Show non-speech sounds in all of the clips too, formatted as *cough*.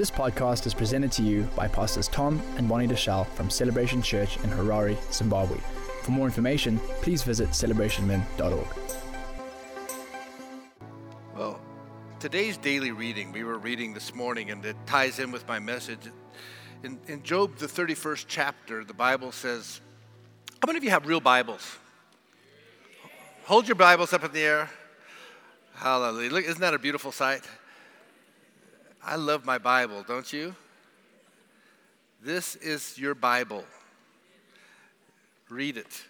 This podcast is presented to you by Pastors Tom and Bonnie Deshazo from Celebration Church in Harare, Zimbabwe. For more information, please visit celebrationmen.org. Well, today's daily reading, we were reading this morning, and it ties in with my message. In, in Job, the 31st chapter, the Bible says, How many of you have real Bibles? Hold your Bibles up in the air. Hallelujah. Look, isn't that a beautiful sight? I love my Bible, don't you? This is your Bible. Read it,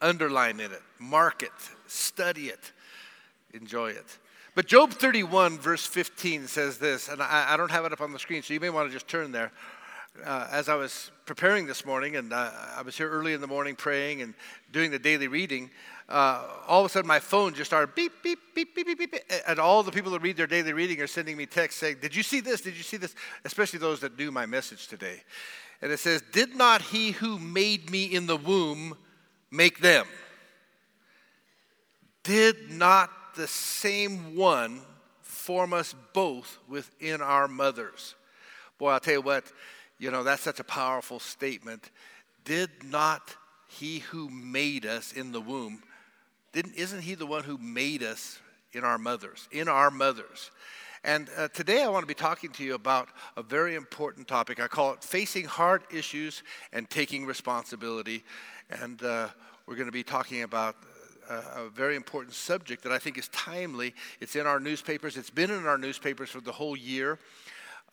underline in it, mark it, study it, enjoy it. But Job 31, verse 15 says this, and I, I don't have it up on the screen, so you may want to just turn there. Uh, as I was preparing this morning, and uh, I was here early in the morning praying and doing the daily reading, uh, all of a sudden my phone just started beep, beep, beep, beep, beep, beep. And all the people that read their daily reading are sending me texts saying, Did you see this? Did you see this? Especially those that knew my message today. And it says, Did not he who made me in the womb make them? Did not the same one form us both within our mothers? Boy, I'll tell you what, you know, that's such a powerful statement. Did not he who made us in the womb didn't, isn't he the one who made us in our mothers, in our mothers? And uh, today I want to be talking to you about a very important topic. I call it facing hard issues and taking responsibility. And uh, we're going to be talking about a, a very important subject that I think is timely. It's in our newspapers, it's been in our newspapers for the whole year.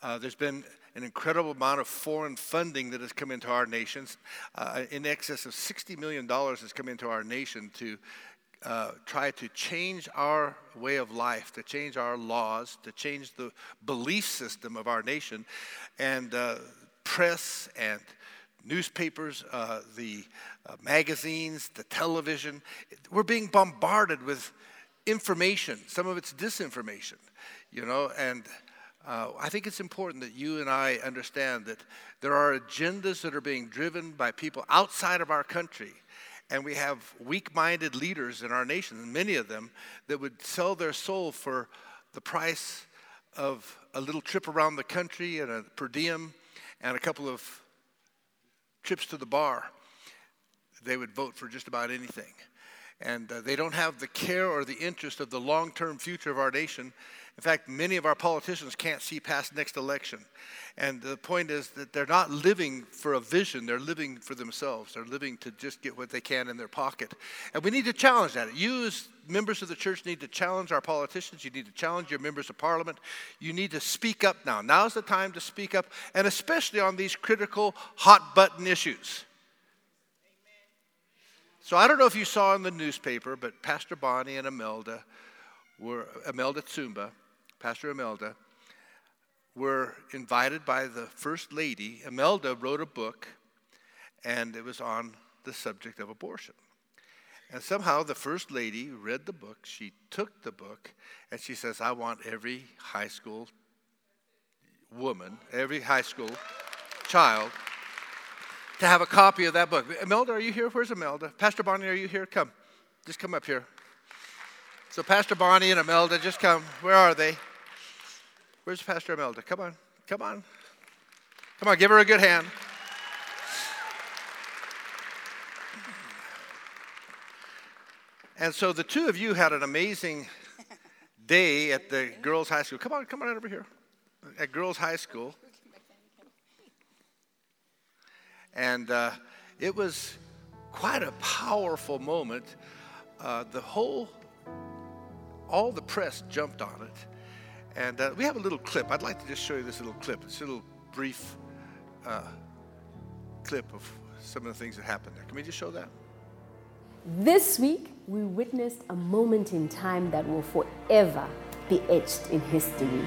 Uh, there's been an incredible amount of foreign funding that has come into our nations. Uh, in excess of $60 million has come into our nation to uh, try to change our way of life, to change our laws, to change the belief system of our nation. And uh, press and newspapers, uh, the uh, magazines, the television, we're being bombarded with information. Some of it's disinformation, you know, and uh, I think it's important that you and I understand that there are agendas that are being driven by people outside of our country and we have weak minded leaders in our nation, many of them, that would sell their soul for the price of a little trip around the country and a per diem and a couple of trips to the bar. They would vote for just about anything. And uh, they don't have the care or the interest of the long term future of our nation. In fact, many of our politicians can't see past next election. And the point is that they're not living for a vision, they're living for themselves. They're living to just get what they can in their pocket. And we need to challenge that. You, as members of the church, need to challenge our politicians. You need to challenge your members of parliament. You need to speak up now. Now's the time to speak up, and especially on these critical, hot button issues. So I don't know if you saw in the newspaper, but Pastor Bonnie and Imelda were, Imelda Tsumba, Pastor Imelda, were invited by the First Lady. Imelda wrote a book, and it was on the subject of abortion. And somehow the First Lady read the book, she took the book, and she says, I want every high school woman, every high school child to have a copy of that book. Imelda, are you here? Where's Imelda? Pastor Bonnie, are you here? Come. Just come up here. So, Pastor Bonnie and Imelda, just come. Where are they? Where's Pastor Imelda? Come on. Come on. Come on, give her a good hand. And so the two of you had an amazing day at the girls' high school. Come on, come on over here. At girls' high school. And uh, it was quite a powerful moment. Uh, the whole, all the press jumped on it. And uh, we have a little clip. I'd like to just show you this little clip. It's a little brief uh, clip of some of the things that happened there. Can we just show that? This week, we witnessed a moment in time that will forever be etched in history.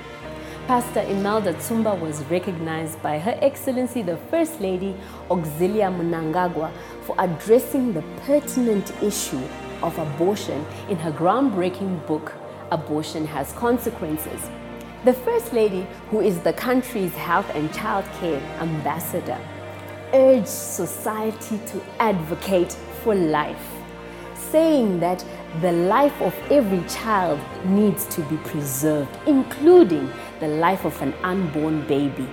Pastor Imelda Tsumba was recognized by Her Excellency the First Lady Auxilia Mnangagwa for addressing the pertinent issue of abortion in her groundbreaking book, Abortion Has Consequences. The First Lady, who is the country's health and child care ambassador, urged society to advocate for life, saying that the life of every child needs to be preserved, including the life of an unborn baby.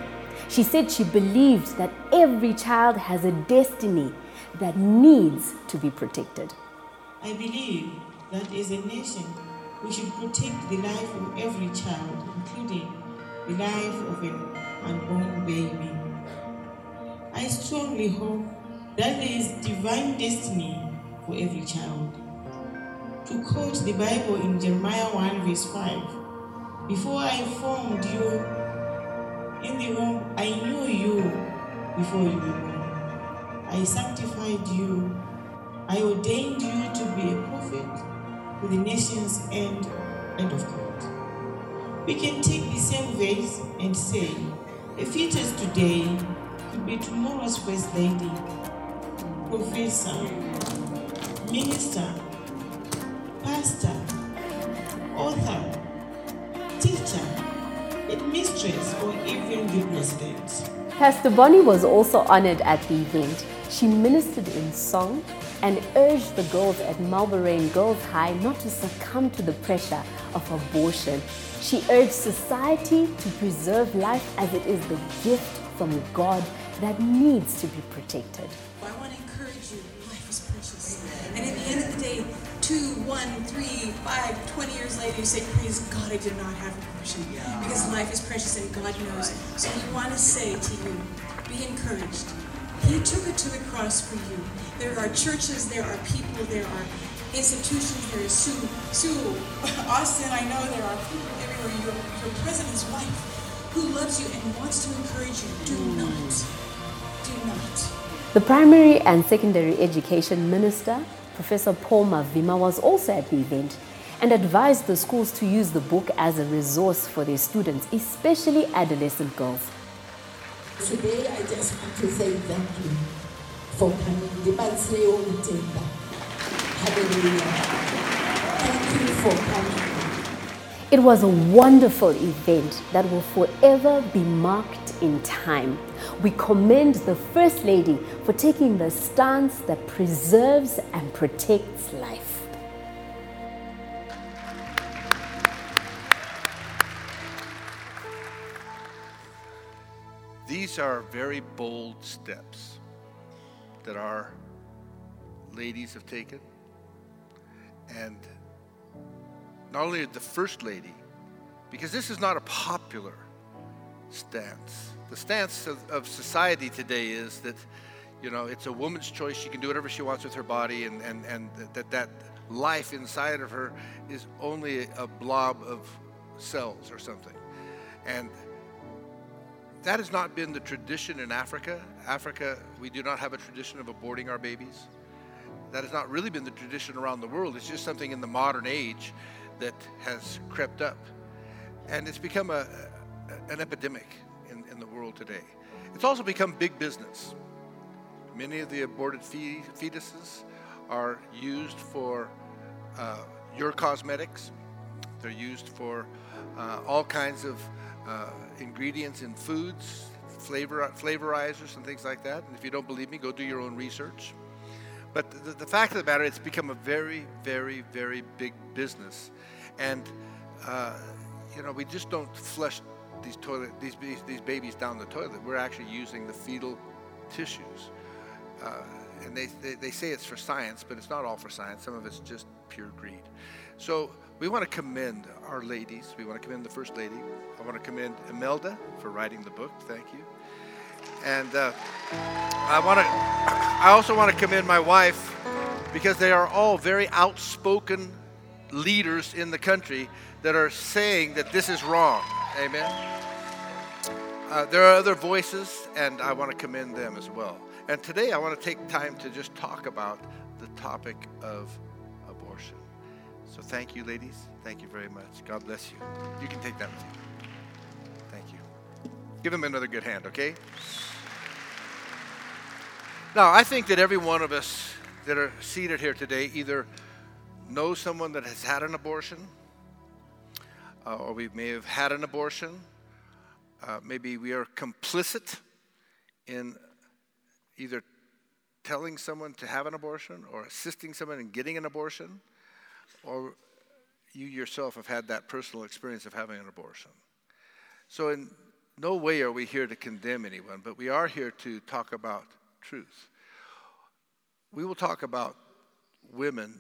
She said she believed that every child has a destiny that needs to be protected. I believe that as a nation, we should protect the life of every child, including the life of an unborn baby. I strongly hope that there is divine destiny for every child. To quote the Bible in Jeremiah 1 verse 5, Before I formed you in the womb, I knew you before you were born. I sanctified you. I ordained you to be a prophet to the nations and end of quote. We can take the same verse and say, a fetus today could be tomorrow's first lady, professor, minister, pastor, author, teacher, mistress, or even the president. Pastor Bonnie was also honored at the event. She ministered in song and urged the girls at Mabelreign Girls High not to succumb to the pressure of abortion. She urged society to preserve life as it is the gift from God that needs to be protected. I want to encourage you, life is precious. And at the end of the day, two, one, three, five, twenty years later, you say, Praise God, I did not have abortion. Because life is precious and God knows. So we want to say to you, be encouraged. He took it to the cross for you. There are churches, there are people, there are institutions, there is Sue, Sue, *laughs* Austin, I know there are people everywhere, your, your president's wife, who loves you and wants to encourage you. Do mm. not, do not. The primary and secondary education minister, Professor Paul Mavima, was also at the event and advised the schools to use the book as a resource for their students, especially adolescent girls. Today, I just want to say thank you for coming. Hallelujah. Thank you for coming. It was a wonderful event that will forever be marked in time. We commend the First Lady for taking the stance that preserves and protects life. These are very bold steps that our ladies have taken. And not only the First Lady, because this is not a popular stance. The stance of, of society today is that, you know, it's a woman's choice. She can do whatever she wants with her body, and, and, and that, that life inside of her is only a blob of cells or something. And that has not been the tradition in Africa. Africa, we do not have a tradition of aborting our babies. That has not really been the tradition around the world. It's just something in the modern age that has crept up. And it's become a, an epidemic in, in the world today. It's also become big business. Many of the aborted fetuses are used for uh, your cosmetics. They're used for uh, all kinds of uh, ingredients in foods, flavor, flavorizers, and things like that. And if you don't believe me, go do your own research. But the, the fact of the matter, it's become a very, very, very big business. And, uh, you know, we just don't flush these, toilet, these, these babies down the toilet. We're actually using the fetal tissues. Uh, and they, they, they say it's for science, but it's not all for science. Some of it's just pure greed. So we want to commend our ladies. We want to commend the First Lady. I want to commend Imelda for writing the book. Thank you. And uh, I want *clears throat* to. I also want to commend my wife because they are all very outspoken leaders in the country that are saying that this is wrong. Amen. Uh, there are other voices, and I want to commend them as well. And today I want to take time to just talk about the topic of. So thank you, ladies. Thank you very much. God bless you. You can take that with you. Thank you. Give them another good hand, okay? Now, I think that every one of us that are seated here today either know someone that has had an abortion, uh, or we may have had an abortion. Uh, maybe we are complicit in either telling someone to have an abortion or assisting someone in getting an abortion or you yourself have had that personal experience of having an abortion. So, in no way are we here to condemn anyone, but we are here to talk about truth. We will talk about women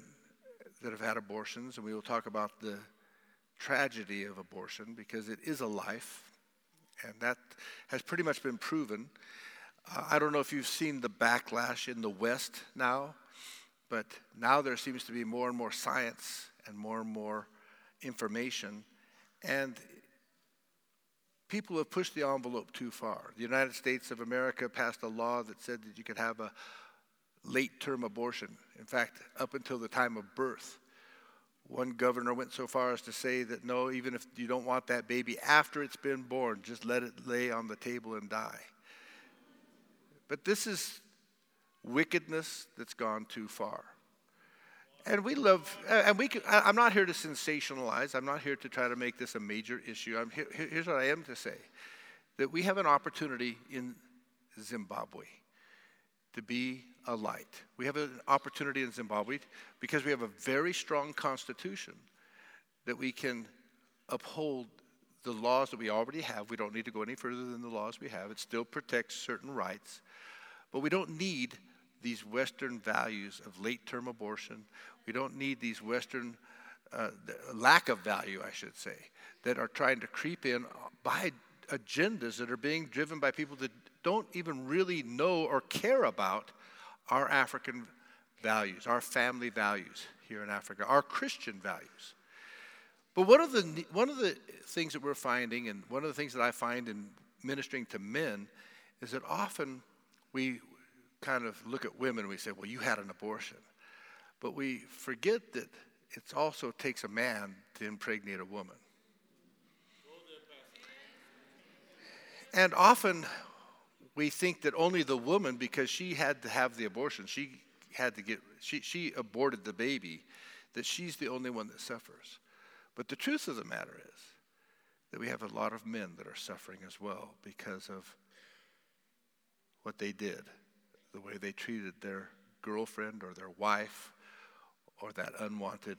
that have had abortions, and we will talk about the tragedy of abortion because it is a life, and that has pretty much been proven. Uh, I don't know if you've seen the backlash in the West now, but now there seems to be more and more science and more and more information, and people have pushed the envelope too far. The United States of America passed a law that said that you could have a late term abortion. In fact, up until the time of birth. One governor went so far as to say that no, even if you don't want that baby after it's been born, just let it lay on the table and die. But this is wickedness that's gone too far. And we love, and we can, I'm not here to sensationalize. I'm not here to try to make this a major issue. I'm here, here's what I am to say that we have an opportunity in Zimbabwe to be a light. We have an opportunity in Zimbabwe because we have a very strong constitution that we can uphold the laws that we already have. We don't need to go any further than the laws we have. It still protects certain rights. But we don't need these Western values of late term abortion. We don't need these Western uh, lack of value, I should say, that are trying to creep in by agendas that are being driven by people that don't even really know or care about our African values, our family values here in Africa, our Christian values. But one of the one of the things that we're finding, and one of the things that I find in ministering to men, is that often we kind of look at women we say, "Well, you had an abortion," but we forget that it also takes a man to impregnate a woman. And often we think that only the woman, because she had to have the abortion, she had to get, she, she aborted the baby, that she's the only one that suffers. But the truth of the matter is that we have a lot of men that are suffering as well because of what they did, the way they treated their girlfriend or their wife or that unwanted,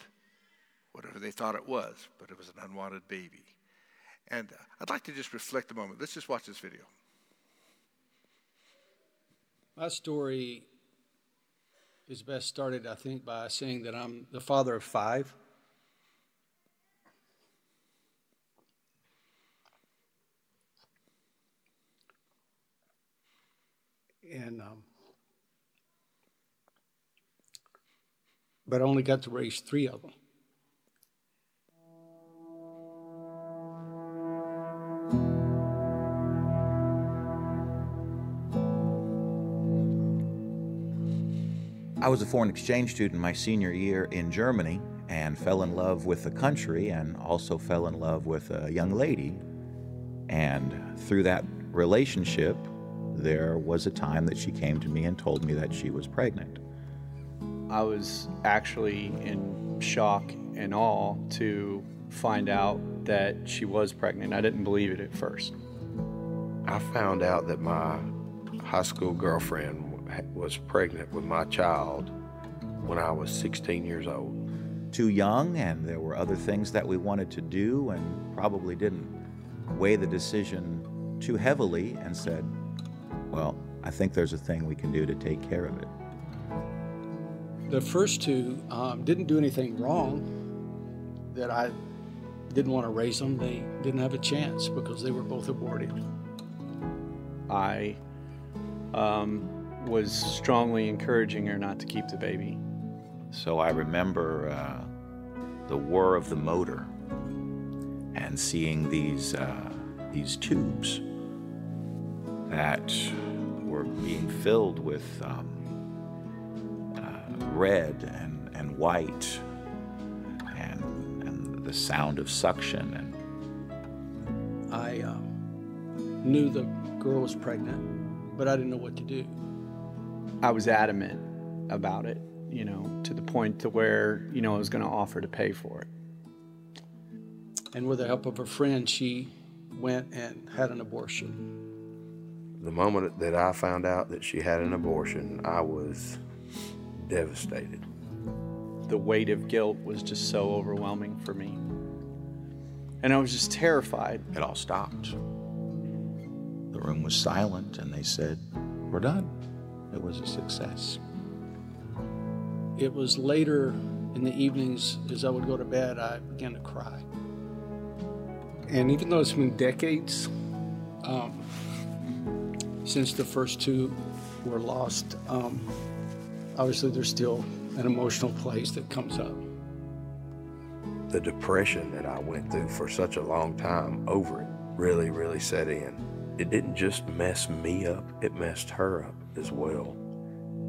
whatever they thought it was, but it was an unwanted baby. And I'd like to just reflect a moment. Let's just watch this video. My story is best started, I think, by saying that I'm the father of five. And, um, but I only got to raise three of them. I was a foreign exchange student my senior year in Germany and fell in love with the country and also fell in love with a young lady. And through that relationship, there was a time that she came to me and told me that she was pregnant. I was actually in shock and awe to find out that she was pregnant. I didn't believe it at first. I found out that my high school girlfriend was pregnant with my child when I was 16 years old. Too young, and there were other things that we wanted to do, and probably didn't weigh the decision too heavily and said, Well, I think there's a thing we can do to take care of it. The first two um, didn't do anything wrong that I didn't want to raise them. They didn't have a chance because they were both aborted. I um, was strongly encouraging her not to keep the baby. So I remember uh, the whir of the motor and seeing these uh, these tubes that were being filled with um, red and, and white and, and the sound of suction and I um, knew the girl was pregnant, but I didn't know what to do. I was adamant about it, you know, to the point to where, you know, I was going to offer to pay for it. And with the help of a friend, she went and had an abortion. The moment that I found out that she had an abortion, I was devastated. The weight of guilt was just so overwhelming for me. And I was just terrified. It all stopped. The room was silent, and they said, We're done. It was a success. It was later in the evenings as I would go to bed, I began to cry. And even though it's been decades um, since the first two were lost, um, obviously there's still an emotional place that comes up. The depression that I went through for such a long time over it really, really set in. It didn't just mess me up, it messed her up as well.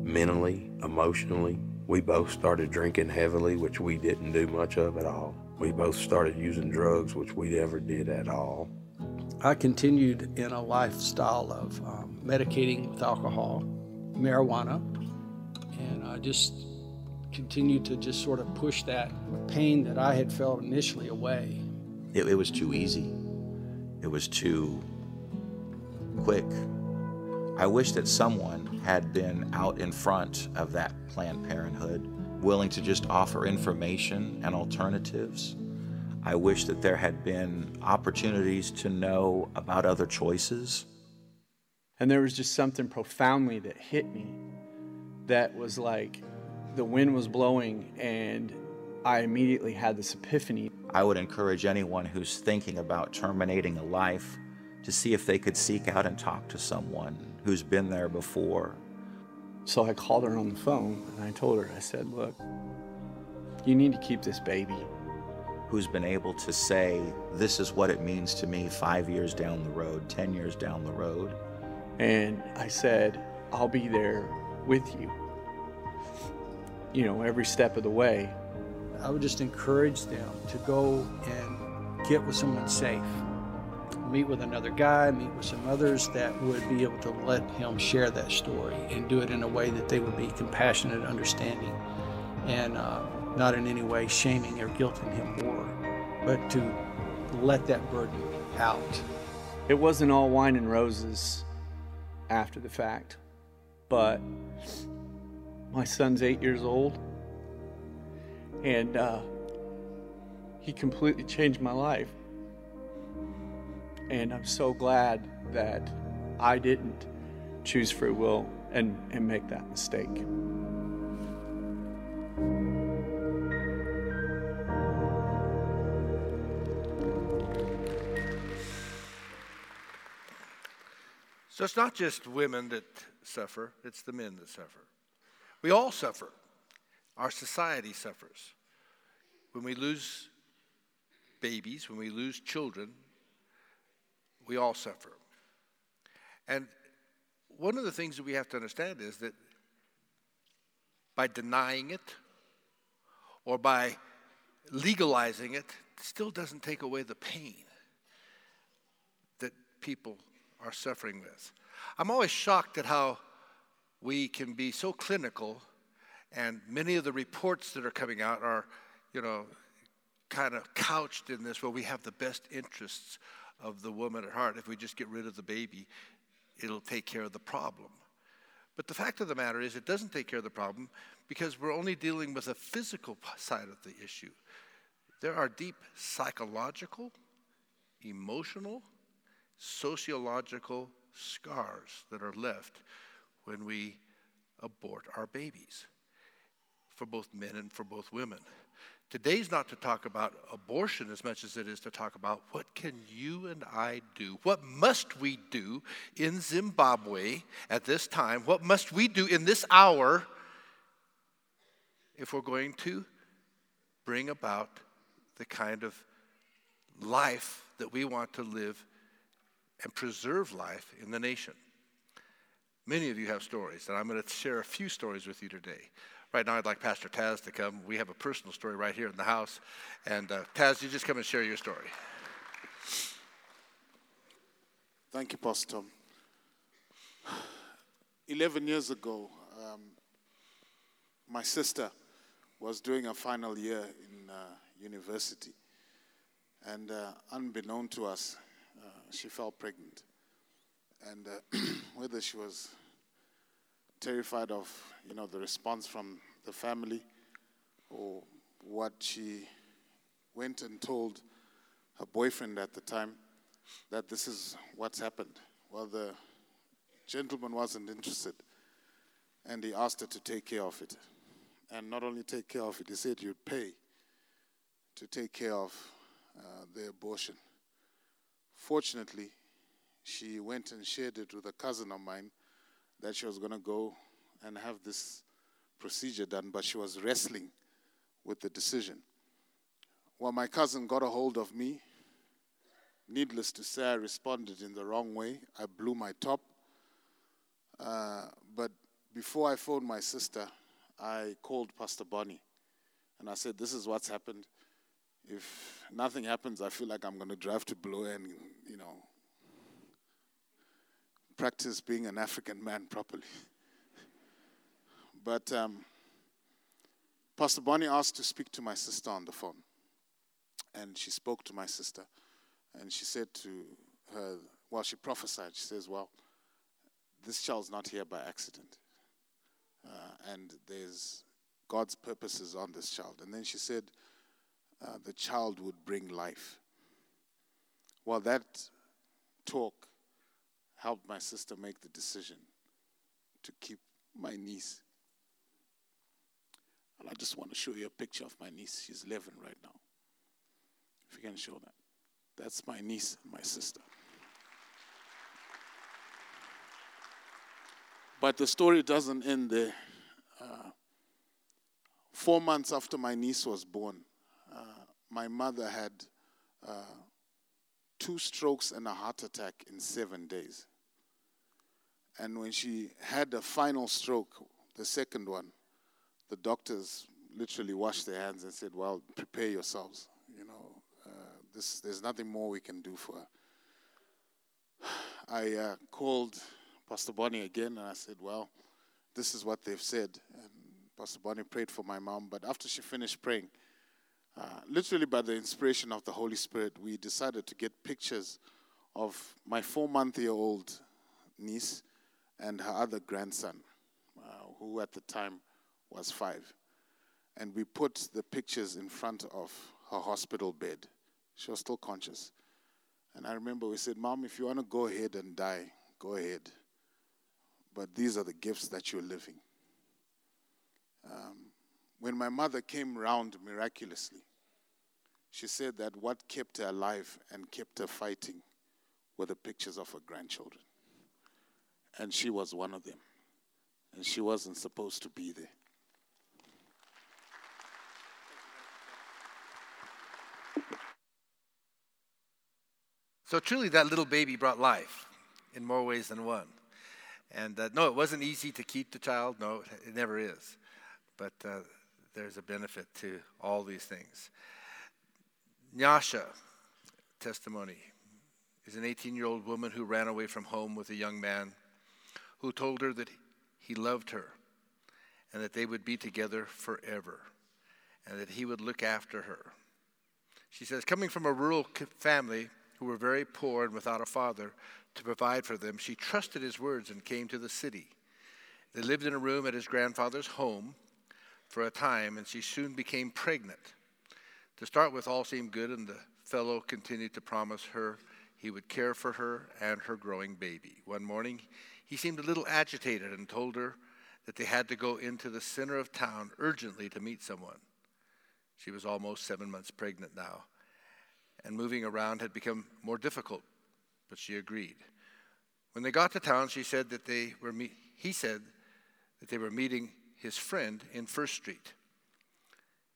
Mentally, emotionally, we both started drinking heavily, which we didn't do much of at all. We both started using drugs, which we never did at all. I continued in a lifestyle of um, medicating with alcohol, marijuana, and I just continued to just sort of push that pain that I had felt initially away. It, it was too easy. It was too quick. I wish that someone had been out in front of that Planned Parenthood willing to just offer information and alternatives. I wish that there had been opportunities to know about other choices. And there was just something profoundly that hit me that was like the wind was blowing and I immediately had this epiphany. I would encourage anyone who's thinking about terminating a life to see if they could seek out and talk to someone who's been there before so I called her on the phone and I told her, I said, Look, you need to keep this baby. Who's been able to say, This is what it means to me five years down the road, 10 years down the road? And I said, I'll be there with you, you know, every step of the way. I would just encourage them to go and get with someone safe meet with another guy, meet with some others that would be able to let him share that story and do it in a way that they would be compassionate, understanding, and uh, not in any way shaming or guilting him more, but to let that burden out. It wasn't all wine and roses after the fact, but my son's eight years old, and uh, he completely changed my life. And I'm so glad that I didn't choose free will and, and make that mistake. So it's not just women that suffer, it's the men that suffer. We all suffer. Our society suffers. When we lose babies, when we lose children, we all suffer. And one of the things that we have to understand is that by denying it or by legalizing it, it still doesn't take away the pain that people are suffering with. I'm always shocked at how we can be so clinical, and many of the reports that are coming out are, you know, kind of couched in this where we have the best interests of the woman at heart. If we just get rid of the baby, it'll take care of the problem. But the fact of the matter is, it doesn't take care of the problem because we're only dealing with a physical side of the issue. There are deep psychological, emotional, sociological scars that are left when we abort our babies for both men and for both women. Today's not to talk about abortion as much as it is to talk about what can you and I do? What must we do in Zimbabwe at this time? What must we do in this hour if we're going to bring about the kind of life that we want to live and preserve life in the nation? Many of you have stories, and I'm going to share a few stories with you today. Right now, I'd like Pastor Taz to come. We have a personal story right here in the house. And uh, Taz, you just come and share your story. Thank you, Pastor Tom. 11 years ago, um, my sister was doing her final year in uh, university. And uh, unbeknown to us, uh, she fell pregnant. And uh, *clears throat* whether she was terrified of, you know, the response from the family or what she went and told her boyfriend at the time that this is what's happened. Well, the gentleman wasn't interested, and he asked her to take care of it. And not only take care of it, he said you'd pay to take care of uh, the abortion. Fortunately, she went and shared it with a cousin of mine that she was going to go and have this procedure done, but she was wrestling with the decision. Well, my cousin got a hold of me. Needless to say, I responded in the wrong way. I blew my top. Uh, but before I phoned my sister, I called Pastor Bonnie and I said, This is what's happened. If nothing happens, I feel like I'm going to drive to Bloor and, you know, practice being an African man properly. but um, Pastor Bonnie asked to speak to my sister on the phone. And she spoke to my sister. And she said to her, well, she prophesied. She says, Well, this child's not here by accident. Uh, and there's God's purposes on this child. And then she said, uh, The child would bring life. Well, that talk helped my sister make the decision to keep my niece. And I just want to show you a picture of my niece. She's 11 right now. If you can show that. That's my niece and my sister. But the story doesn't end there. Uh, four months after my niece was born, uh, my mother had uh, two strokes and a heart attack in seven days. And when she had a final stroke, the second one, the doctors literally washed their hands and said, Well, prepare yourselves. You know, uh, this, there's nothing more we can do for her. I uh, called Pastor Bonnie again and I said, Well, this is what they've said. And Pastor Bonnie prayed for my mom. But after she finished praying, uh, literally by the inspiration of the Holy Spirit, we decided to get pictures of my four month year old niece and her other grandson, uh, who at the time was five. And we put the pictures in front of her hospital bed. She was still conscious. And I remember we said, Mom, if you want to go ahead and die, go ahead. But these are the gifts that you're living. Um, when my mother came round miraculously, she said that what kept her alive and kept her fighting were the pictures of her grandchildren. And she was one of them. And she wasn't supposed to be there. So truly, that little baby brought life in more ways than one. And uh, no, it wasn't easy to keep the child. No, it never is. But uh, there's a benefit to all these things. Nyasha testimony is an 18 year old woman who ran away from home with a young man who told her that he loved her and that they would be together forever and that he would look after her. She says, coming from a rural family who were very poor and without a father to provide for them, she trusted his words and came to the city. They lived in a room at his grandfather's home for a time, and she soon became pregnant. To start with, all seemed good, and the fellow continued to promise her he would care for her and her growing baby. One morning, he seemed a little agitated and told her that they had to go into the center of town urgently to meet someone. She was almost seven months pregnant now, and moving around had become more difficult, but she agreed. When they got to town, she said that they were me- he said that they were meeting his friend in First Street.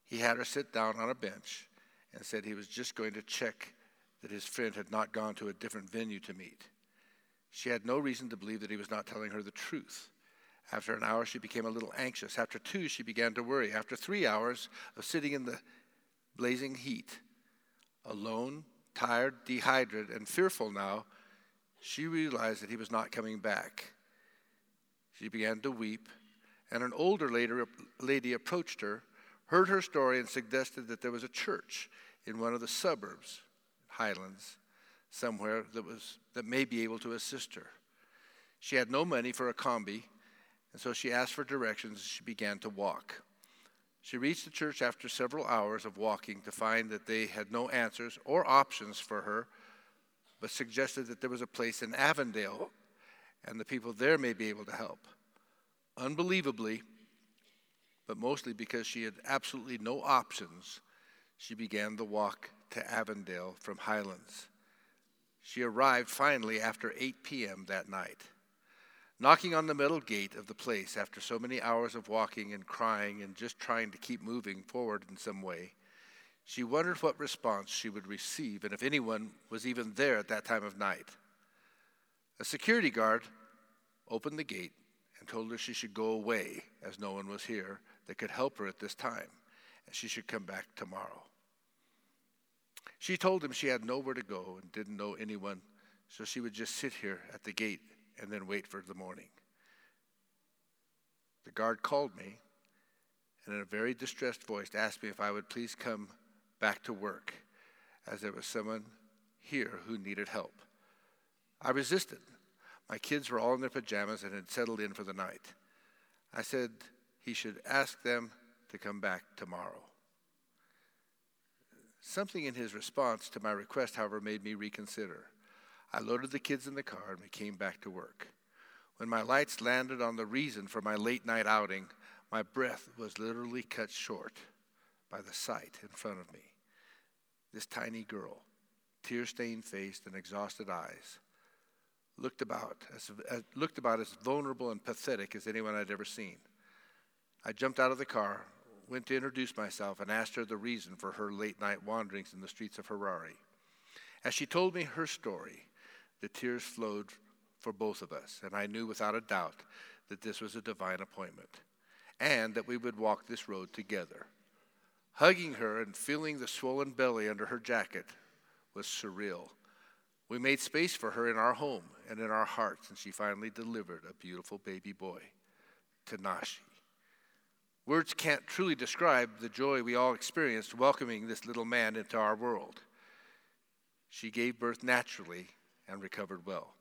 He had her sit down on a bench and said he was just going to check that his friend had not gone to a different venue to meet. She had no reason to believe that he was not telling her the truth. After an hour, she became a little anxious. After two, she began to worry. After three hours of sitting in the blazing heat, alone, tired, dehydrated, and fearful now, she realized that he was not coming back. She began to weep, and an older lady approached her, heard her story, and suggested that there was a church in one of the suburbs, Highlands, somewhere that, was, that may be able to assist her. She had no money for a combi, and so she asked for directions she began to walk. She reached the church after several hours of walking to find that they had no answers or options for her, but suggested that there was a place in Avondale and the people there may be able to help. Unbelievably, but mostly because she had absolutely no options, she began the walk to Avondale from Highlands. She arrived finally after 8 p.m. that night. Knocking on the metal gate of the place after so many hours of walking and crying and just trying to keep moving forward in some way, she wondered what response she would receive and if anyone was even there at that time of night. A security guard opened the gate and told her she should go away as no one was here that could help her at this time and she should come back tomorrow. She told him she had nowhere to go and didn't know anyone, so she would just sit here at the gate and then wait for the morning. The guard called me and, in a very distressed voice, asked me if I would please come back to work, as there was someone here who needed help. I resisted. My kids were all in their pajamas and had settled in for the night. I said he should ask them to come back tomorrow. Something in his response to my request, however, made me reconsider. I loaded the kids in the car and we came back to work. When my lights landed on the reason for my late night outing, my breath was literally cut short by the sight in front of me. This tiny girl, tear stained face and exhausted eyes, looked about as, as, looked about as vulnerable and pathetic as anyone I'd ever seen. I jumped out of the car, went to introduce myself and asked her the reason for her late night wanderings in the streets of Harare. As she told me her story, the tears flowed for both of us, and I knew without a doubt that this was a divine appointment and that we would walk this road together. Hugging her and feeling the swollen belly under her jacket was surreal. We made space for her in our home and in our hearts, and she finally delivered a beautiful baby boy, Tinashe. Words can't truly describe the joy we all experienced welcoming this little man into our world. She gave birth naturally and recovered well.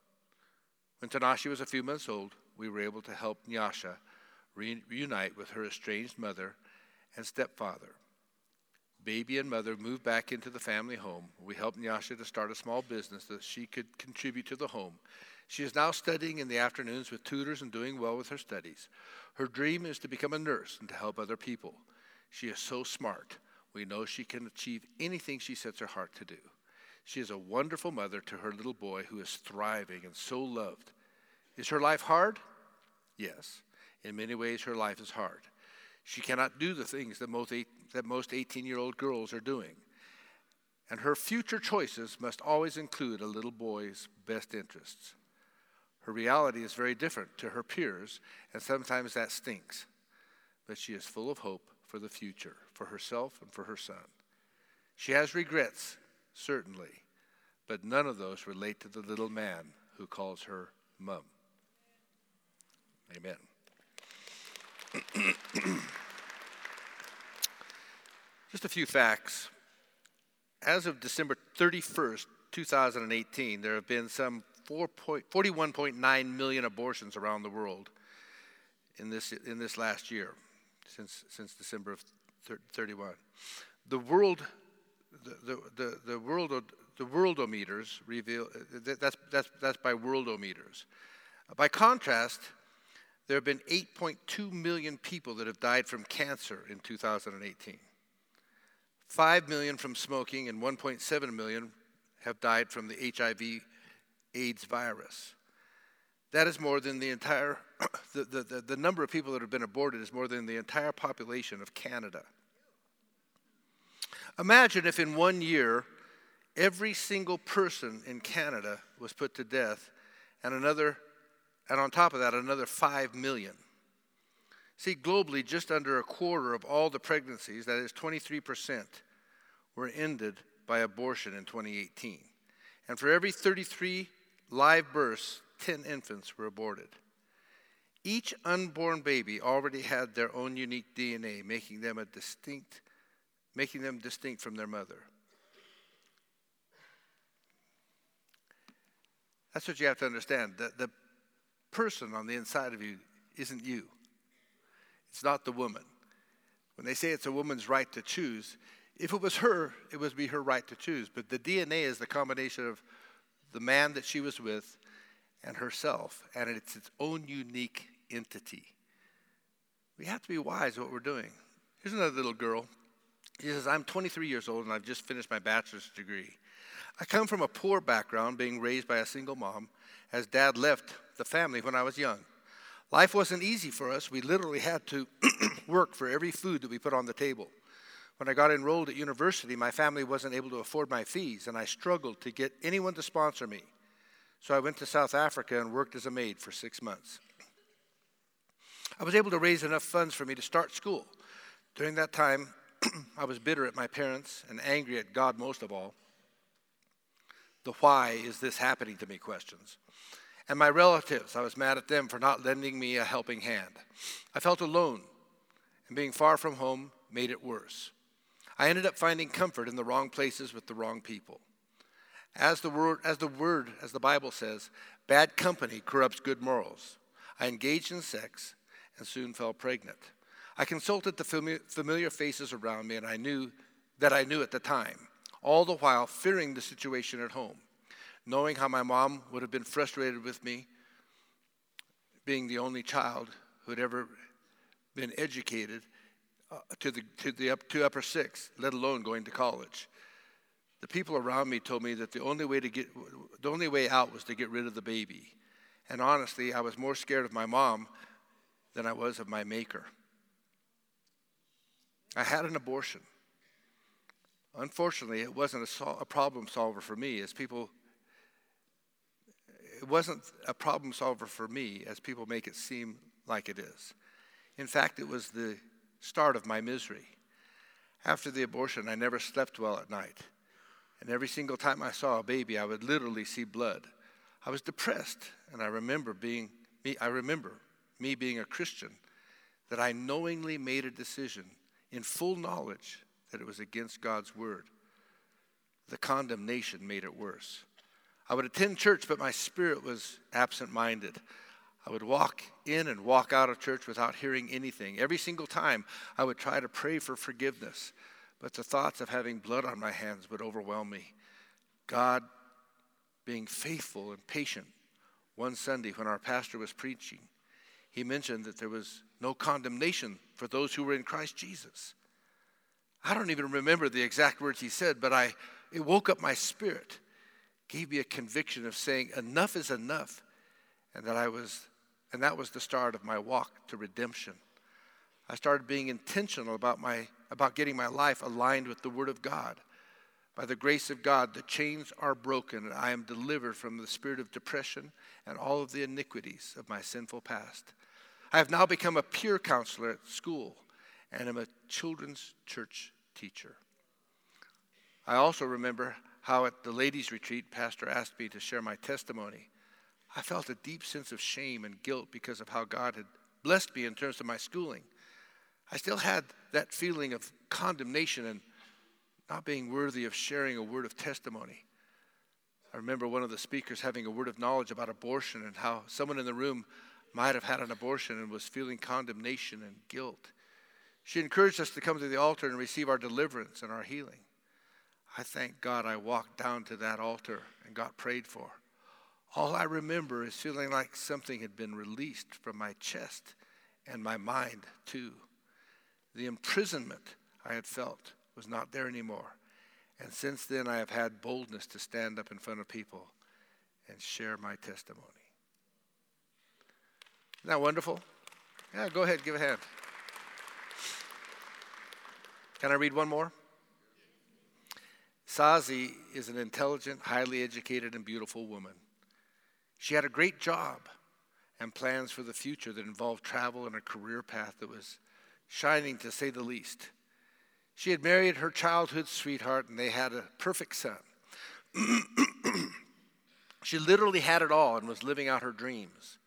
When Tinashe was a few months old, we were able to help Nyasha reunite with her estranged mother and stepfather. Baby and mother moved back into the family home. We helped Nyasha to start a small business that she could contribute to the home. She is now studying in the afternoons with tutors and doing well with her studies. Her dream is to become a nurse and to help other people. She is so smart. We know she can achieve anything she sets her heart to do. She is a wonderful mother to her little boy who is thriving and so loved. Is her life hard? Yes. In many ways, her life is hard. She cannot do the things that most, eight, that most 18 year old girls are doing. And her future choices must always include a little boy's best interests. Her reality is very different to her peers, and sometimes that stinks. But she is full of hope for the future, for herself and for her son. She has regrets, certainly, but none of those relate to the little man who calls her mum. Amen. *coughs* Just a few facts. As of December 31st, 2018, there have been some 41.9 million abortions around the world in this, in this last year, since, since December of 31. The world, the, the, the, world, the worldometers reveal, that's, that's, that's by worldometers. By contrast, there have been 8.2 million people that have died from cancer in 2018. 5 million from smoking and 1.7 million have died from the HIV AIDS virus. That is more than the entire, *clears throat* the, the, the, number of people that have been aborted is more than the entire population of Canada. Imagine if in one year, every single person in Canada was put to death, and another, and on top of that, another 5 million. See, globally, just under a quarter of all the pregnancies, that is 23%, were ended by abortion in 2018. And for every 33 live births, 10 infants were aborted. Each unborn baby already had their own unique DNA, making them a distinct, making them distinct from their mother. That's what you have to understand. That the person on the inside of you isn't you. It's not the woman. When they say it's a woman's right to choose, if it was her, it would be her right to choose. But the DNA is the combination of the man that she was with and herself, and it's its own unique entity. We have to be wise what we're doing. Here's another little girl. She says, I'm 23 years old and I've just finished my bachelor's degree. I come from a poor background, being raised by a single mom, as dad left the family when I was young. Life wasn't easy for us. We literally had to *clears throat* work for every food that we put on the table. When I got enrolled at university, my family wasn't able to afford my fees, and I struggled to get anyone to sponsor me. So I went to South Africa and worked as a maid for six months. I was able to raise enough funds for me to start school. During that time, *clears throat* I was bitter at my parents and angry at God most of all. The why is this happening to me questions. And my relatives, I was mad at them for not lending me a helping hand. I felt alone, and being far from home made it worse. I ended up finding comfort in the wrong places with the wrong people. As the word, as the word, as the Bible says, bad company corrupts good morals. I engaged in sex and soon fell pregnant. I consulted the familiar faces around me, and I knew that I knew at the time, all the while fearing the situation at home, knowing how my mom would have been frustrated with me, being the only child who had ever been educated uh, to the to the up to upper six, let alone going to college. The people around me told me that the only way to get the only way out was to get rid of the baby. And honestly, I was more scared of my mom than I was of my maker. I had an abortion. Unfortunately, it wasn't a, sol- a, problem solver for me, as people. It wasn't a problem solver for me, as people make it seem like it is. In fact, it was the start of my misery. After the abortion, I never slept well at night. And every single time I saw a baby, I would literally see blood. I was depressed, and I remember being me, I remember me being a Christian, that I knowingly made a decision in full knowledge that it was against God's word. The condemnation made it worse. I would attend church, but my spirit was absent minded. I would walk in and walk out of church without hearing anything. Every single time, I would try to pray for forgiveness, but the thoughts of having blood on my hands would overwhelm me. God, being faithful and patient, one Sunday when our pastor was preaching, he mentioned that there was no condemnation for those who were in Christ Jesus. I don't even remember the exact words he said, but I, it woke up my spirit, gave me a conviction of saying, enough is enough. And that I was, and that was the start of my walk to redemption. I started being intentional about my, about getting my life aligned with the Word of God. By the grace of God, the chains are broken, and I am delivered from the spirit of depression and all of the iniquities of my sinful past. I have now become a peer counselor at school and am a children's church teacher. I also remember how at the ladies' retreat, Pastor asked me to share my testimony. I felt a deep sense of shame and guilt because of how God had blessed me in terms of my schooling. I still had that feeling of condemnation and not being worthy of sharing a word of testimony. I remember one of the speakers having a word of knowledge about abortion and how someone in the room might have had an abortion and was feeling condemnation and guilt. She encouraged us to come to the altar and receive our deliverance and our healing. I thank God I walked down to that altar and got prayed for. All I remember is feeling like something had been released from my chest and my mind, too. The imprisonment I had felt was not there anymore. And since then, I have had boldness to stand up in front of people and share my testimony. Isn't that wonderful? Yeah, go ahead, give a hand. Can I read one more? Sazi is an intelligent, highly educated, and beautiful woman. She had a great job and plans for the future that involved travel and a career path that was shining, to say the least. She had married her childhood sweetheart, and they had a perfect son. *clears throat* she literally had it all and was living out her dreams.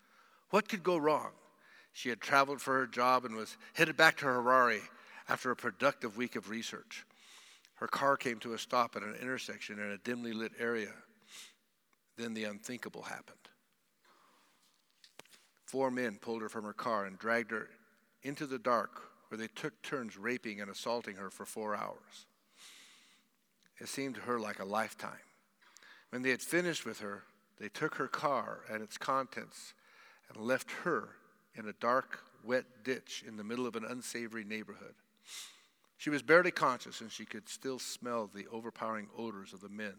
What could go wrong? She had traveled for her job and was headed back to Harare after a productive week of research. Her car came to a stop at an intersection in a dimly lit area. Then the unthinkable happened. Four men pulled her from her car and dragged her into the dark where they took turns raping and assaulting her for four hours. It seemed to her like a lifetime. When they had finished with her, they took her car and its contents and left her in a dark, wet ditch in the middle of an unsavory neighborhood. She was barely conscious, and she could still smell the overpowering odors of the men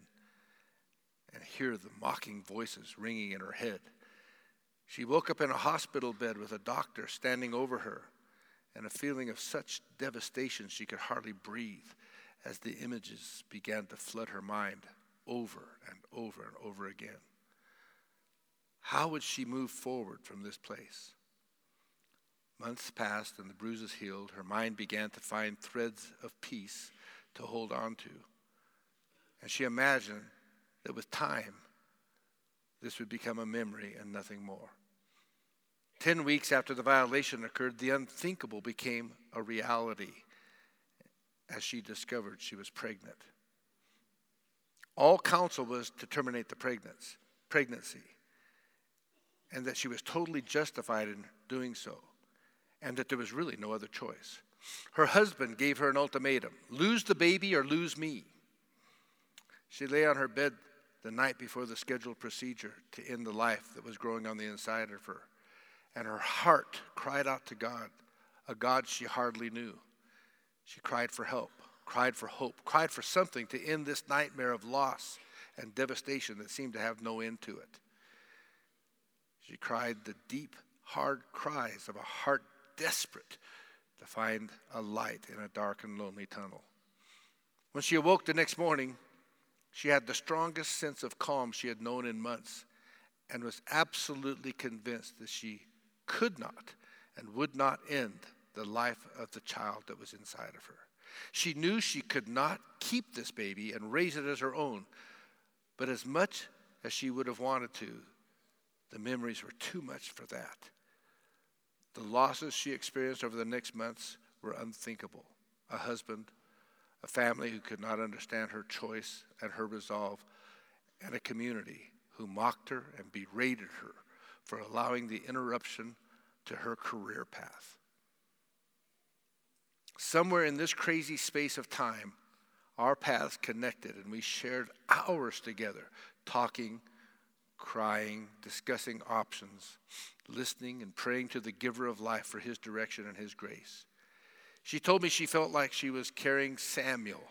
and hear the mocking voices ringing in her head. She woke up in a hospital bed with a doctor standing over her and a feeling of such devastation she could hardly breathe as the images began to flood her mind over and over and over again. How would she move forward from this place? Months passed and the bruises healed. Her mind began to find threads of peace to hold on to. And she imagined that with time, this would become a memory and nothing more. Ten weeks after the violation occurred, the unthinkable became a reality as she discovered she was pregnant. All counsel was to terminate the pregnancy, and that she was totally justified in doing so, and that there was really no other choice. Her husband gave her an ultimatum lose the baby or lose me. She lay on her bed the night before the scheduled procedure to end the life that was growing on the inside of her, and her heart cried out to God, a God she hardly knew. She cried for help, cried for hope, cried for something to end this nightmare of loss and devastation that seemed to have no end to it. She cried the deep, hard cries of a heart desperate to find a light in a dark and lonely tunnel. When she awoke the next morning, she had the strongest sense of calm she had known in months and was absolutely convinced that she could not and would not end the life of the child that was inside of her. She knew she could not keep this baby and raise it as her own, but as much as she would have wanted to, the memories were too much for that. The losses she experienced over the next months were unthinkable. A husband, a family who could not understand her choice and her resolve, and a community who mocked her and berated her for allowing the interruption to her career path. Somewhere in this crazy space of time, our paths connected and we shared hours together, talking, crying, discussing options, listening, and praying to the giver of life for his direction and his grace. She told me she felt like she was carrying Samuel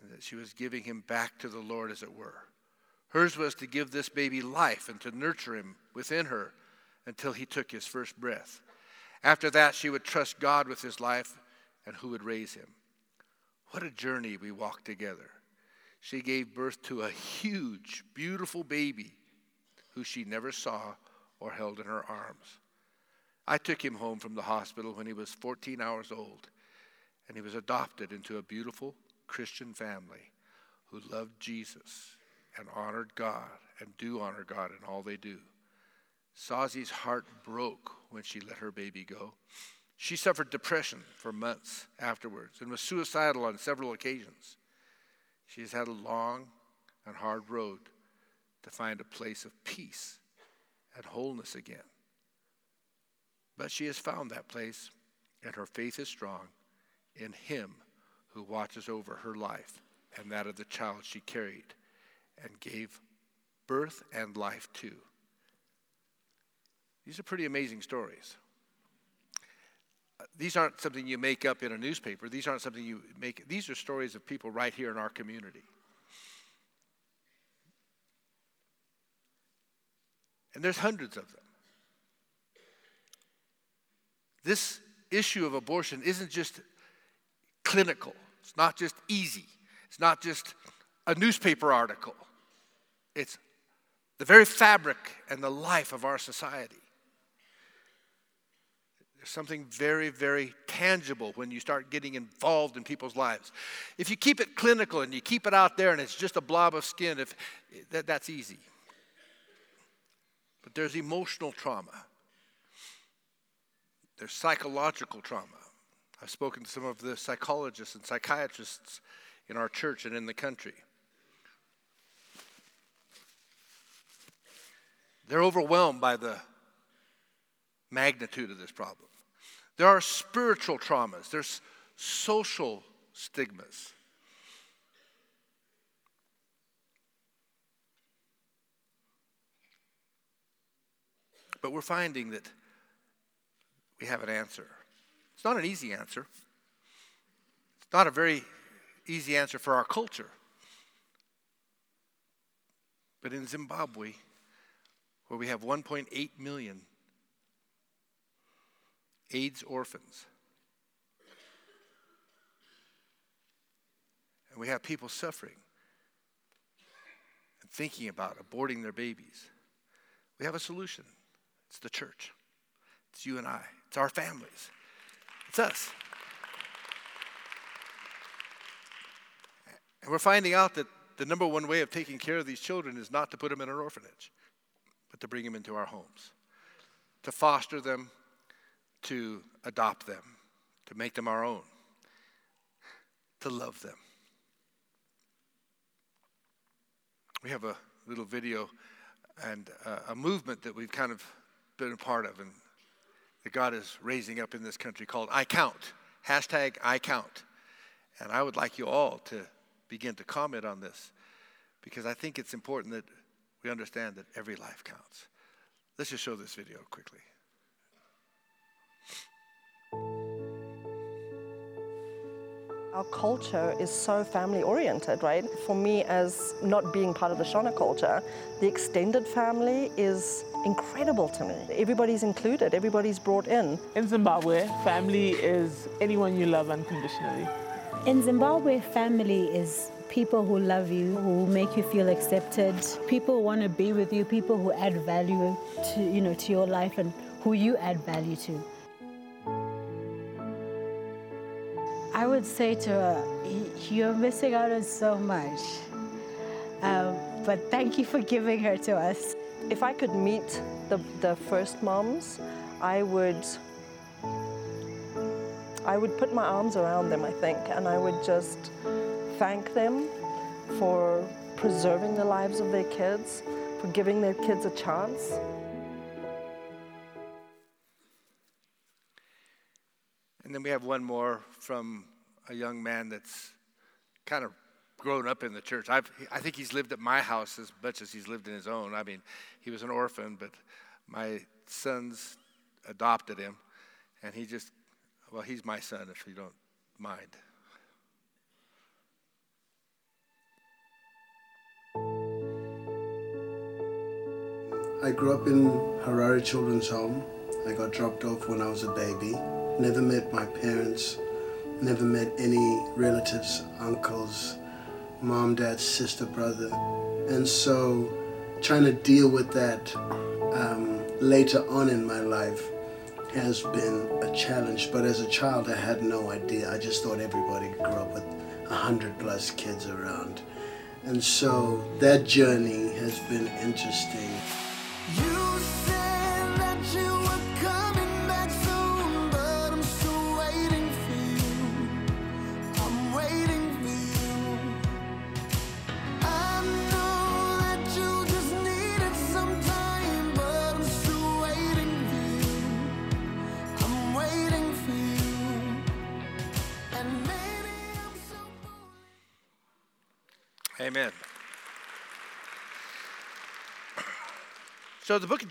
and that she was giving him back to the Lord, as it were. Hers was to give this baby life and to nurture him within her until he took his first breath. After that, she would trust God with his life and who would raise him. What a journey we walked together. She gave birth to a huge, beautiful baby who she never saw or held in her arms. I took him home from the hospital when he was 14 hours old, and he was adopted into a beautiful Christian family who loved Jesus and honored God and do honor God in all they do. Sazi's heart broke when she let her baby go. She suffered depression for months afterwards and was suicidal on several occasions. She has had a long and hard road to find a place of peace and wholeness again. But she has found that place, and her faith is strong in Him who watches over her life and that of the child she carried and gave birth and life to. These are pretty amazing stories. These aren't something you make up in a newspaper. These aren't something you make. These are stories of people right here in our community. And there's hundreds of them. This issue of abortion isn't just clinical, it's not just easy, it's not just a newspaper article. It's the very fabric and the life of our society. There's something very, very tangible when you start getting involved in people's lives. If you keep it clinical and you keep it out there and it's just a blob of skin, if, that, that's easy. But there's emotional trauma. There's psychological trauma. I've spoken to some of the psychologists and psychiatrists in our church and in the country. They're overwhelmed by the magnitude of this problem. There are spiritual traumas, there's social stigmas. But we're finding that we have an answer. It's not an easy answer. It's not a very easy answer for our culture. But in Zimbabwe, where we have 1.8 million AIDS orphans, and we have people suffering and thinking about aborting their babies, we have a solution. It's the church. It's you and I. It's our families. It's us. And we're finding out that the number one way of taking care of these children is not to put them in an orphanage, but to bring them into our homes, to foster them, to adopt them, to make them our own, to love them. We have a little video and uh, a movement that we've kind of been a part of and that God is raising up in this country called I Count. Hashtag I Count. And I would like you all to begin to comment on this because I think it's important that we understand that every life counts. Let's just show this video quickly. Our culture is so family oriented, right? For me, as not being part of the Shona culture, the extended family is incredible to me. Everybody's included, everybody's brought in. In Zimbabwe, family is anyone you love unconditionally. In Zimbabwe, family is people who love you, who make you feel accepted, people who want to be with you, people who add value to, you know, to your life and who you add value to. I would say to her, You're missing out on so much. Um, but thank you for giving her to us. If I could meet the, the first moms, I would I would put my arms around them, I think, and I would just thank them for preserving the lives of their kids, for giving their kids a chance. And then we have one more from a young man that's kind of grown up in the church. I've, I think he's lived at my house as much as he's lived in his own. I mean, he was an orphan, but my sons adopted him, and he just, well, he's my son, if you don't mind. I grew up in Harare Children's Home. I got dropped off when I was a baby. Never met my parents, never met any relatives, uncles, mom, dad, sister, brother. And so trying to deal with that um, later on in my life has been a challenge. But as a child, I had no idea. I just thought everybody grew up with a hundred plus kids around. And so that journey has been interesting.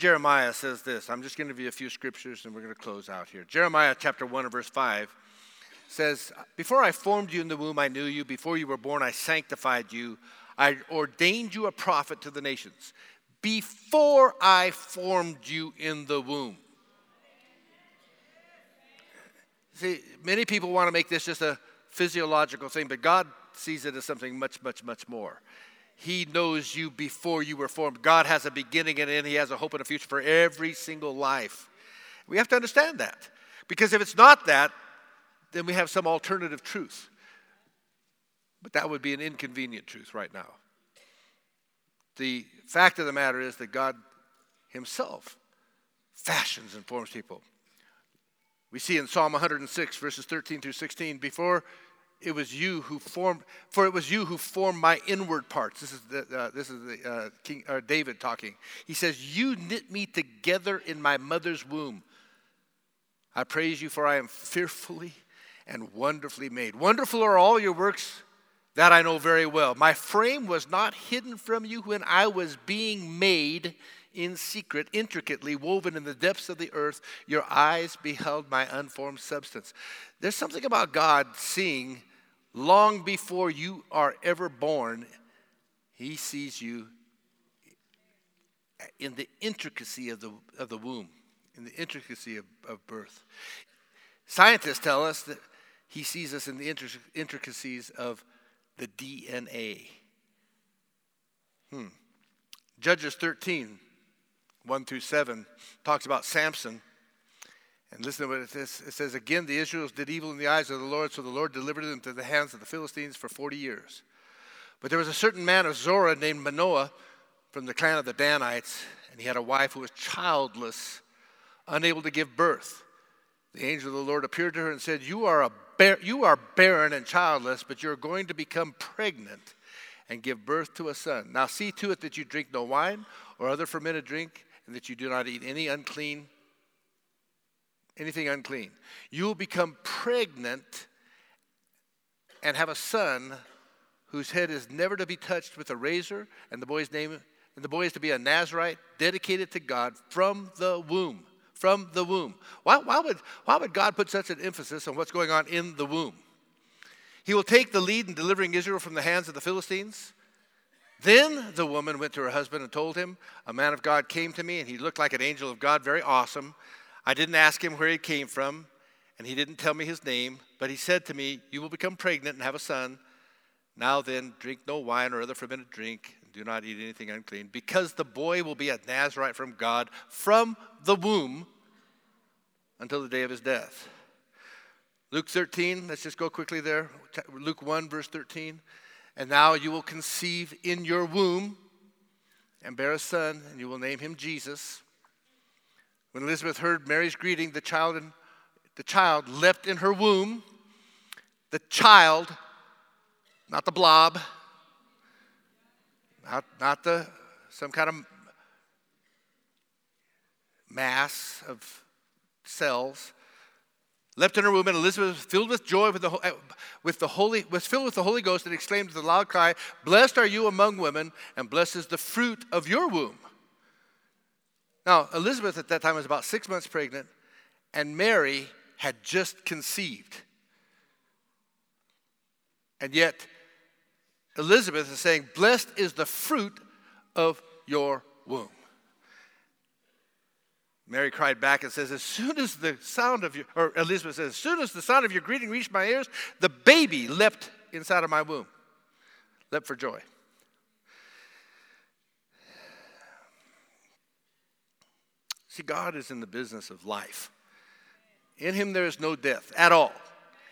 Jeremiah says this. I'm just going to give you a few scriptures and we're going to close out here. Jeremiah chapter 1 and verse 5 says, Before I formed you in the womb, I knew you. Before you were born, I sanctified you. I ordained you a prophet to the nations. Before I formed you in the womb. See, many people want to make this just a physiological thing, but God sees it as something much, much, much more. He knows you before you were formed. God has a beginning and end. He has a hope and a future for every single life. We have to understand that. Because if it's not that, then we have some alternative truth. But that would be an inconvenient truth right now. The fact of the matter is that God Himself fashions and forms people. We see in Psalm 106, verses 13 through 16, before it was you who formed, for it was you who formed my inward parts. This is, the, uh, this is the, uh, King, uh, David talking. He says, You knit me together in my mother's womb. I praise you, for I am fearfully and wonderfully made. Wonderful are all your works, that I know very well. My frame was not hidden from you when I was being made in secret, intricately woven in the depths of the earth. Your eyes beheld my unformed substance. There's something about God seeing long before you are ever born, He sees you in the intricacy of the, of the womb, in the intricacy of, of birth. Scientists tell us that He sees us in the intricacies of the DNA. Hmm. Judges 13, 1 through 7, talks about Samson. And listen to what it says. It says, Again, the Israelites did evil in the eyes of the Lord, so the Lord delivered them to the hands of the Philistines for 40 years. But there was a certain man of Zorah named Manoah from the clan of the Danites, and he had a wife who was childless, unable to give birth. The angel of the Lord appeared to her and said, You are, a bar- you are barren and childless, but you're going to become pregnant and give birth to a son. Now see to it that you drink no wine or other fermented drink, and that you do not eat any unclean anything unclean. You will become pregnant and have a son whose head is never to be touched with a razor, and the boy's name and the boy is to be a Nazarite dedicated to God from the womb. From the womb. Why, why, would, why would God put such an emphasis on what's going on in the womb? He will take the lead in delivering Israel from the hands of the Philistines. Then the woman went to her husband and told him, A man of God came to me, and he looked like an angel of God, very awesome. I didn't ask him where he came from, and he didn't tell me his name, but he said to me, You will become pregnant and have a son. Now then, drink no wine or other fermented drink, and do not eat anything unclean, because the boy will be a Nazarite from God from the womb until the day of his death. Luke 13, let's just go quickly there. Luke 1, verse 13. And now you will conceive in your womb and bear a son, and you will name him Jesus. When Elizabeth heard Mary's greeting, the child, in, the child leapt in her womb. The child, not the blob, not, not the some kind of mass of cells, leapt in her womb, and Elizabeth was filled with joy with the, uh, with the Holy, was filled with the Holy Ghost and exclaimed with a loud cry, Blessed are you among women, and blessed is the fruit of your womb. Now, Elizabeth at that time was about six months pregnant, and Mary had just conceived. And yet, Elizabeth is saying, Blessed is the fruit of your womb. Mary cried back and says, As soon as the sound of your, or Elizabeth says, As soon as the sound of your greeting reached my ears, the baby leapt inside of my womb, leapt for joy. See, God is in the business of life. In him there is no death at all.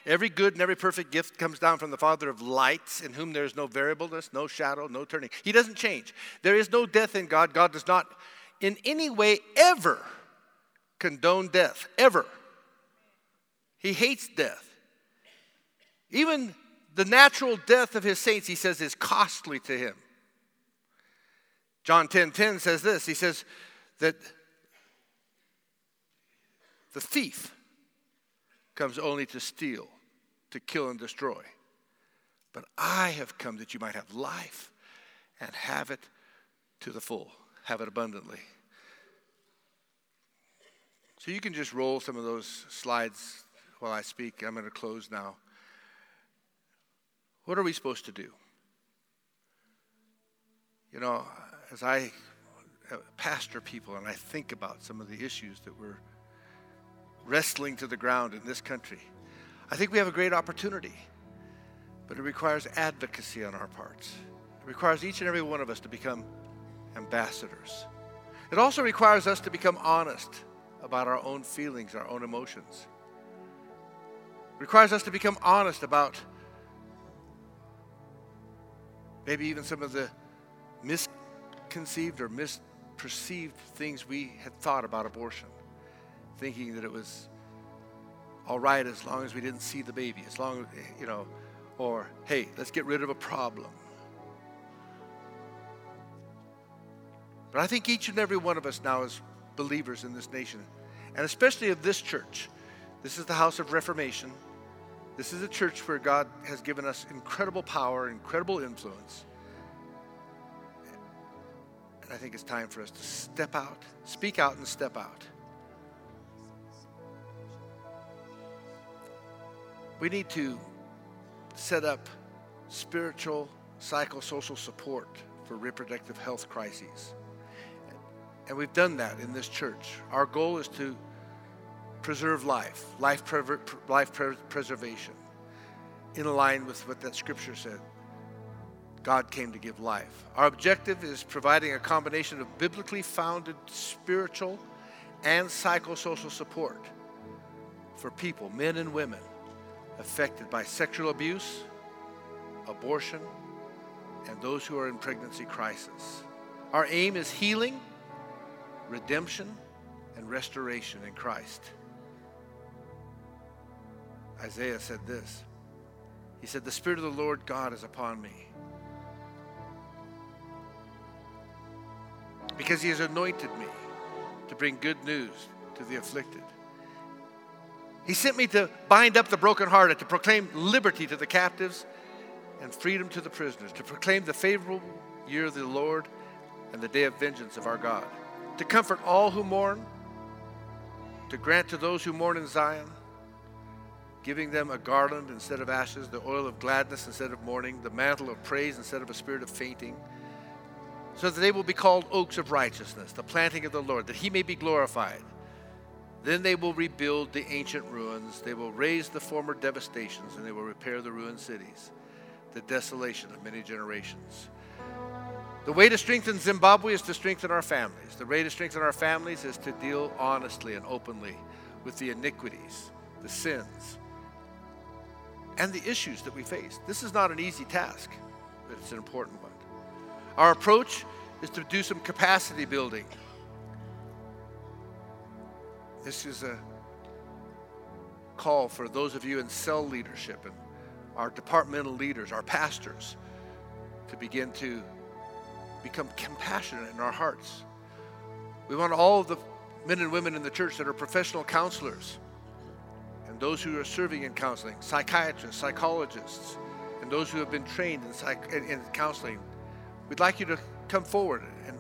Every good and every perfect gift comes down from the Father of lights, in whom there is no variableness, no shadow, no turning. He doesn't change. There is no death in God. God does not in any way ever condone death, ever. He hates death. Even the natural death of his saints, he says, is costly to him. John 10 10 says this He says that the thief comes only to steal, to kill, and destroy. But I have come that you might have life and have it to the full, have it abundantly. So you can just roll some of those slides while I speak. I'm going to close now. What are we supposed to do? You know, as I uh, pastor people and I think about some of the issues that we're wrestling to the ground in this country. I think we have a great opportunity, but it requires advocacy on our parts. It requires each and every one of us to become ambassadors. It also requires us to become honest about our own feelings, our own emotions. It requires us to become honest about maybe even some of the misconceived or misperceived things we had thought about abortion thinking that it was all right as long as we didn't see the baby, as long as, you know, or hey, let's get rid of a problem. But I think each and every one of us now, as believers in this nation, and especially of this church, This is the house of Reformation. This is a church where God has given us incredible power, incredible influence. And I think it's time for us to step out, speak out, and step out. We need to set up spiritual, psychosocial support for reproductive health crises. And we've done that in this church. Our goal is to preserve life, life, prever- life pre- preservation, in line with what that scripture said. God came to give life. Our objective is providing a combination of biblically founded spiritual and psychosocial support for people, men and women, affected by sexual abuse, abortion, and those who are in pregnancy crisis. Our aim is healing, redemption, and restoration in Christ. Isaiah said this He said, The Spirit of the Lord God is upon me. Because he has anointed me to bring good news to the afflicted. He sent me to bind up the brokenhearted, to proclaim liberty to the captives and freedom to the prisoners, to proclaim the favorable year of the Lord and the day of vengeance of our God, to comfort all who mourn, to grant to those who mourn in Zion, giving them a garland instead of ashes, the oil of gladness instead of mourning, the mantle of praise instead of a spirit of fainting, so that they will be called oaks of righteousness, the planting of the Lord, that he may be glorified. Then they will rebuild the ancient ruins, they will raise the former devastations, and they will repair the ruined cities, the desolation of many generations. The way to strengthen Zimbabwe is to strengthen our families. The way to strengthen our families is to deal honestly and openly with the iniquities, the sins, and the issues that we face. This is not an easy task, but it's an important one. Our approach is to do some capacity building. This is a call for those of you in cell leadership and our departmental leaders, our pastors, to begin to become compassionate in our hearts. We want all of the men and women in the church that are professional counselors and those who are serving in counseling, psychiatrists, psychologists, and those who have been trained in, psych- in, in counseling. We'd like you to come forward and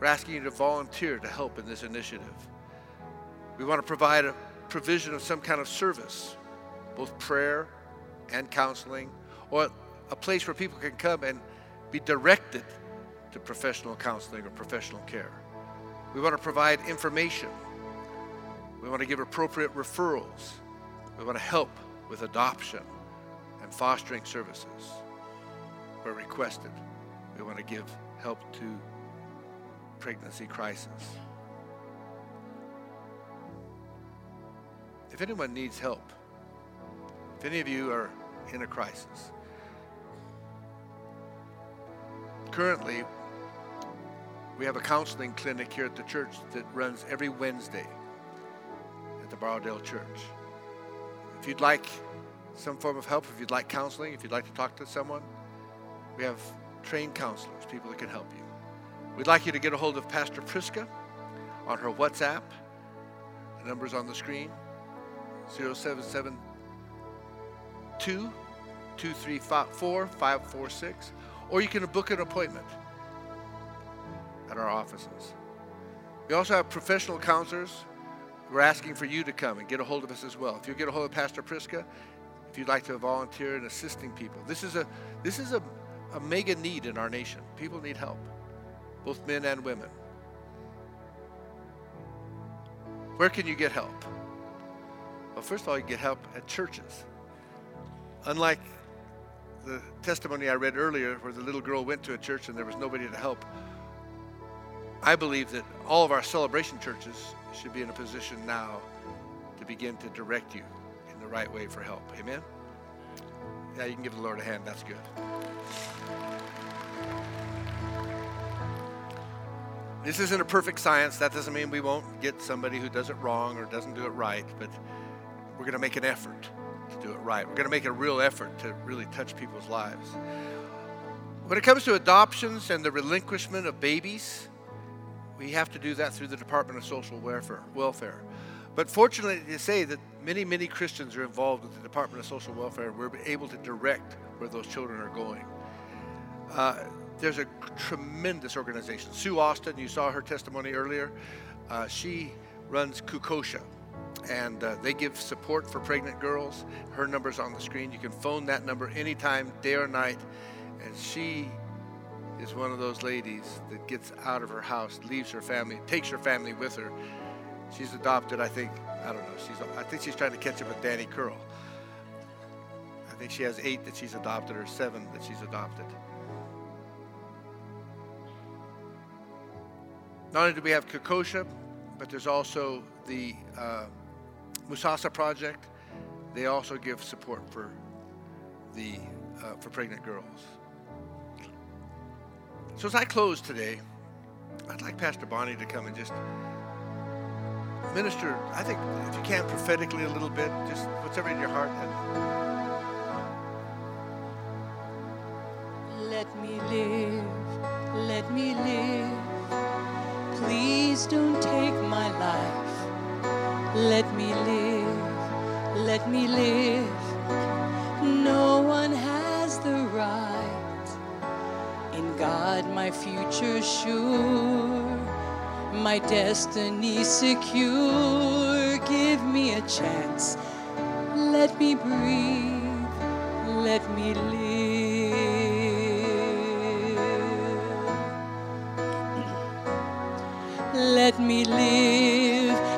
we're asking you to volunteer to help in this initiative. We want to provide a provision of some kind of service, both prayer and counseling, or a place where people can come and be directed to professional counseling or professional care. We want to provide information. We want to give appropriate referrals. We want to help with adoption and fostering services where requested. We want to give help to pregnancy crisis. If anyone needs help, if any of you are in a crisis, currently we have a counseling clinic here at the church that runs every Wednesday at the Borrowdale Church. If you'd like some form of help, if you'd like counseling, if you'd like to talk to someone, we have trained counselors, people that can help you. We'd like you to get a hold of Pastor Priska on her WhatsApp. The number's on the screen 0772 234 546. Or you can book an appointment at our offices. We also have professional counselors. We're asking for you to come and get a hold of us as well. If you get a hold of Pastor Priska, if you'd like to volunteer in assisting people, this is a this is a, a mega need in our nation. People need help, both men and women. Where can you get help? Well, first of all, you get help at churches. Unlike the testimony I read earlier, where the little girl went to a church and there was nobody to help, I believe that all of our celebration churches should be in a position now to begin to direct you in the right way for help. Amen? Yeah, you can give the Lord a hand. That's good. This isn't a perfect science. That doesn't mean we won't get somebody who does it wrong or doesn't do it right, but we're going to make an effort to do it right. We're going to make a real effort to really touch people's lives. When it comes to adoptions and the relinquishment of babies, we have to do that through the Department of Social Welfare. welfare. But fortunately, to say that many, many Christians are involved with the Department of Social Welfare. We're able to direct where those children are going. Uh, there's a tremendous organization. Sue Austin, you saw her testimony earlier. Uh, she runs Kukosha, and uh, they give support for pregnant girls. Her number's on the screen. You can phone that number anytime, day or night. And she is one of those ladies that gets out of her house, leaves her family, takes her family with her. She's adopted, I think, I don't know. She's, I think she's trying to catch up with Danny Curl. I think she has eight that she's adopted or seven that she's adopted. Not only do we have Kukosha, but there's also the uh, Musasa Project. They also give support for the uh, for pregnant girls. So as I close today, I'd like Pastor Bonnie to come and just minister. I think if you can prophetically a little bit, just whatever in your heart. Let me live. Let me live. Please don't take my life. Let me live. Let me live. No one has the right. In God, my future sure. My destiny secure. Give me a chance. Let me breathe. Let me live. Let me live,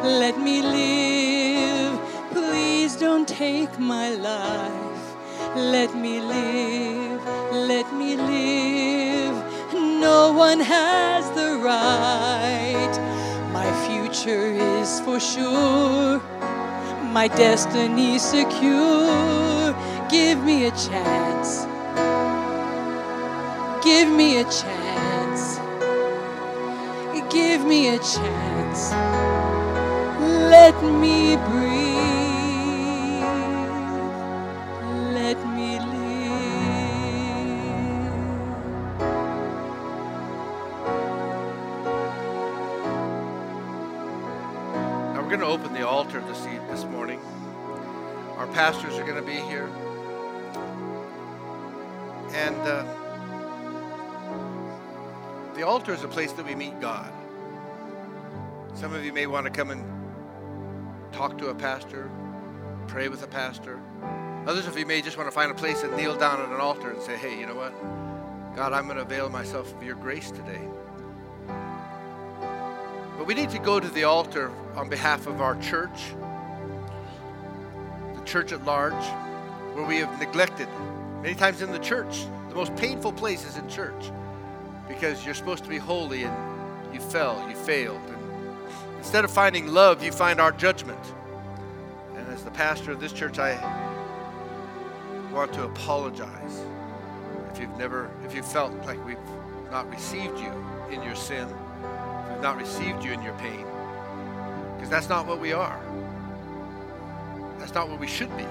let me live. Please don't take my life. Let me live, let me live. No one has the right. My future is for sure, my destiny secure. Give me a chance. Give me a chance give me a chance. Let me breathe. Let me live. Now we're going to open the altar this, this morning. Our pastors are going to be here. And uh, the altar is a place that we meet God. Some of you may want to come and talk to a pastor, pray with a pastor. Others of you may just want to find a place and kneel down at an altar and say, hey, you know what? God, I'm going to avail myself of your grace today. But we need to go to the altar on behalf of our church, the church at large, where we have neglected. Many times in the church, the most painful place is in church because you're supposed to be holy and you fell, you failed. Instead of finding love, you find our judgment. And as the pastor of this church, I want to apologize if you've never, if you felt like we've not received you in your sin, if we've not received you in your pain, because that's not what we are. That's not what we should be.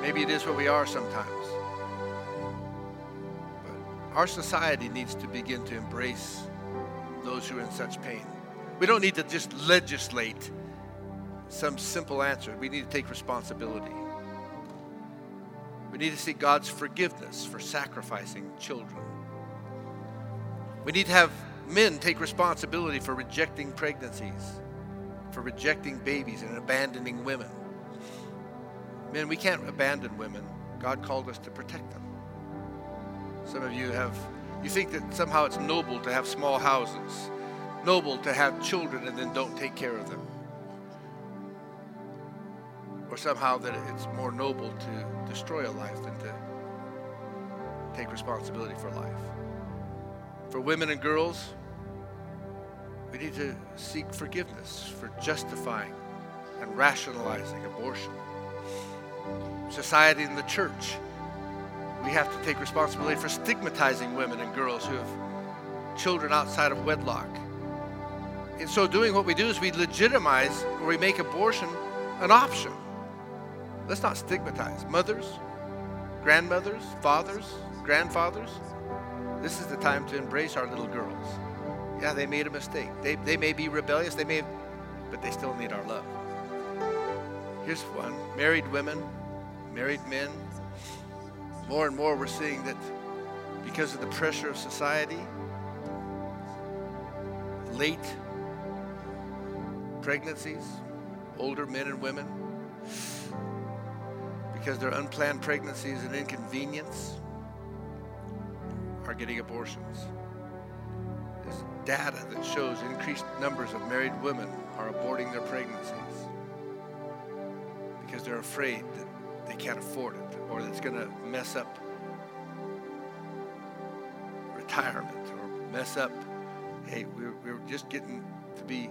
Maybe it is what we are sometimes. But our society needs to begin to embrace those who are in such pain. We don't need to just legislate some simple answer. We need to take responsibility. We need to seek God's forgiveness for sacrificing children. We need to have men take responsibility for rejecting pregnancies, for rejecting babies and abandoning women. Men, we can't abandon women. God called us to protect them. Some of you have, you think that somehow it's noble to have small houses, noble to have children and then don't take care of them. Or somehow that it's more noble to destroy a life than to take responsibility for life. For women and girls, we need to seek forgiveness for justifying and rationalizing abortion. Society and the church we have to take responsibility for stigmatizing women and girls who have children outside of wedlock. In so doing, what we do is we legitimize or we make abortion an option. Let's not stigmatize mothers, grandmothers, fathers, grandfathers. This is the time to embrace our little girls. Yeah, they made a mistake. They, they may be rebellious. They may have but they still need our love. Here's one married women, married men. More and more, we're seeing that because of the pressure of society, late pregnancies, older men and women, because their unplanned pregnancies and inconvenience, are getting abortions. There's data that shows increased numbers of married women are aborting their pregnancies because they're afraid that they can't afford it or that it's going to mess up retirement or mess up, hey, we're, we're just getting to be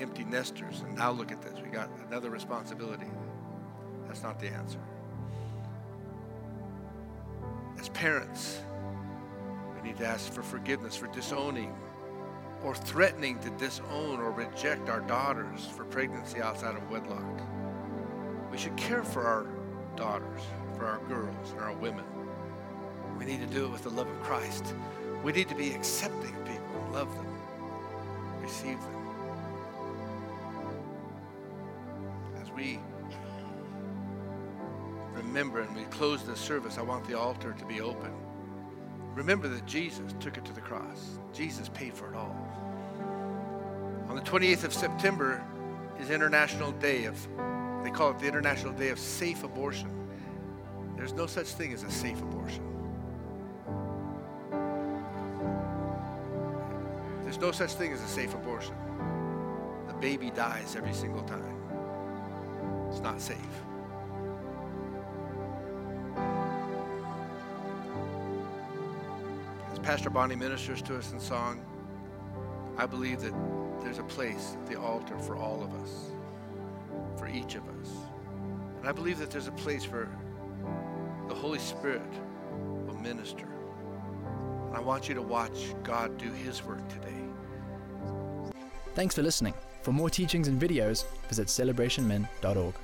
empty nesters and now look at this. We got another responsibility. That's not the answer. As parents, we need to ask for forgiveness for disowning or threatening to disown or reject our daughters for pregnancy outside of wedlock. We should care for our daughters, for our girls, and our women. We need to do it with the love of Christ. We need to be accepting people, love them, receive them. Remember and we close the service, I want the altar to be open. Remember that Jesus took it to the cross. Jesus paid for it all. On the 28th of September is International Day of, they call it the International Day of Safe Abortion. There's no such thing as a safe abortion. There's no such thing as a safe abortion. The baby dies every single time. It's not safe. Pastor Bonnie ministers to us in song, I believe that there's a place at the altar for all of us, for each of us. And I believe that there's a place for the Holy Spirit will minister. And I want you to watch God do His work today. Thanks for listening. For more teachings and videos, visit celebrationmen.org.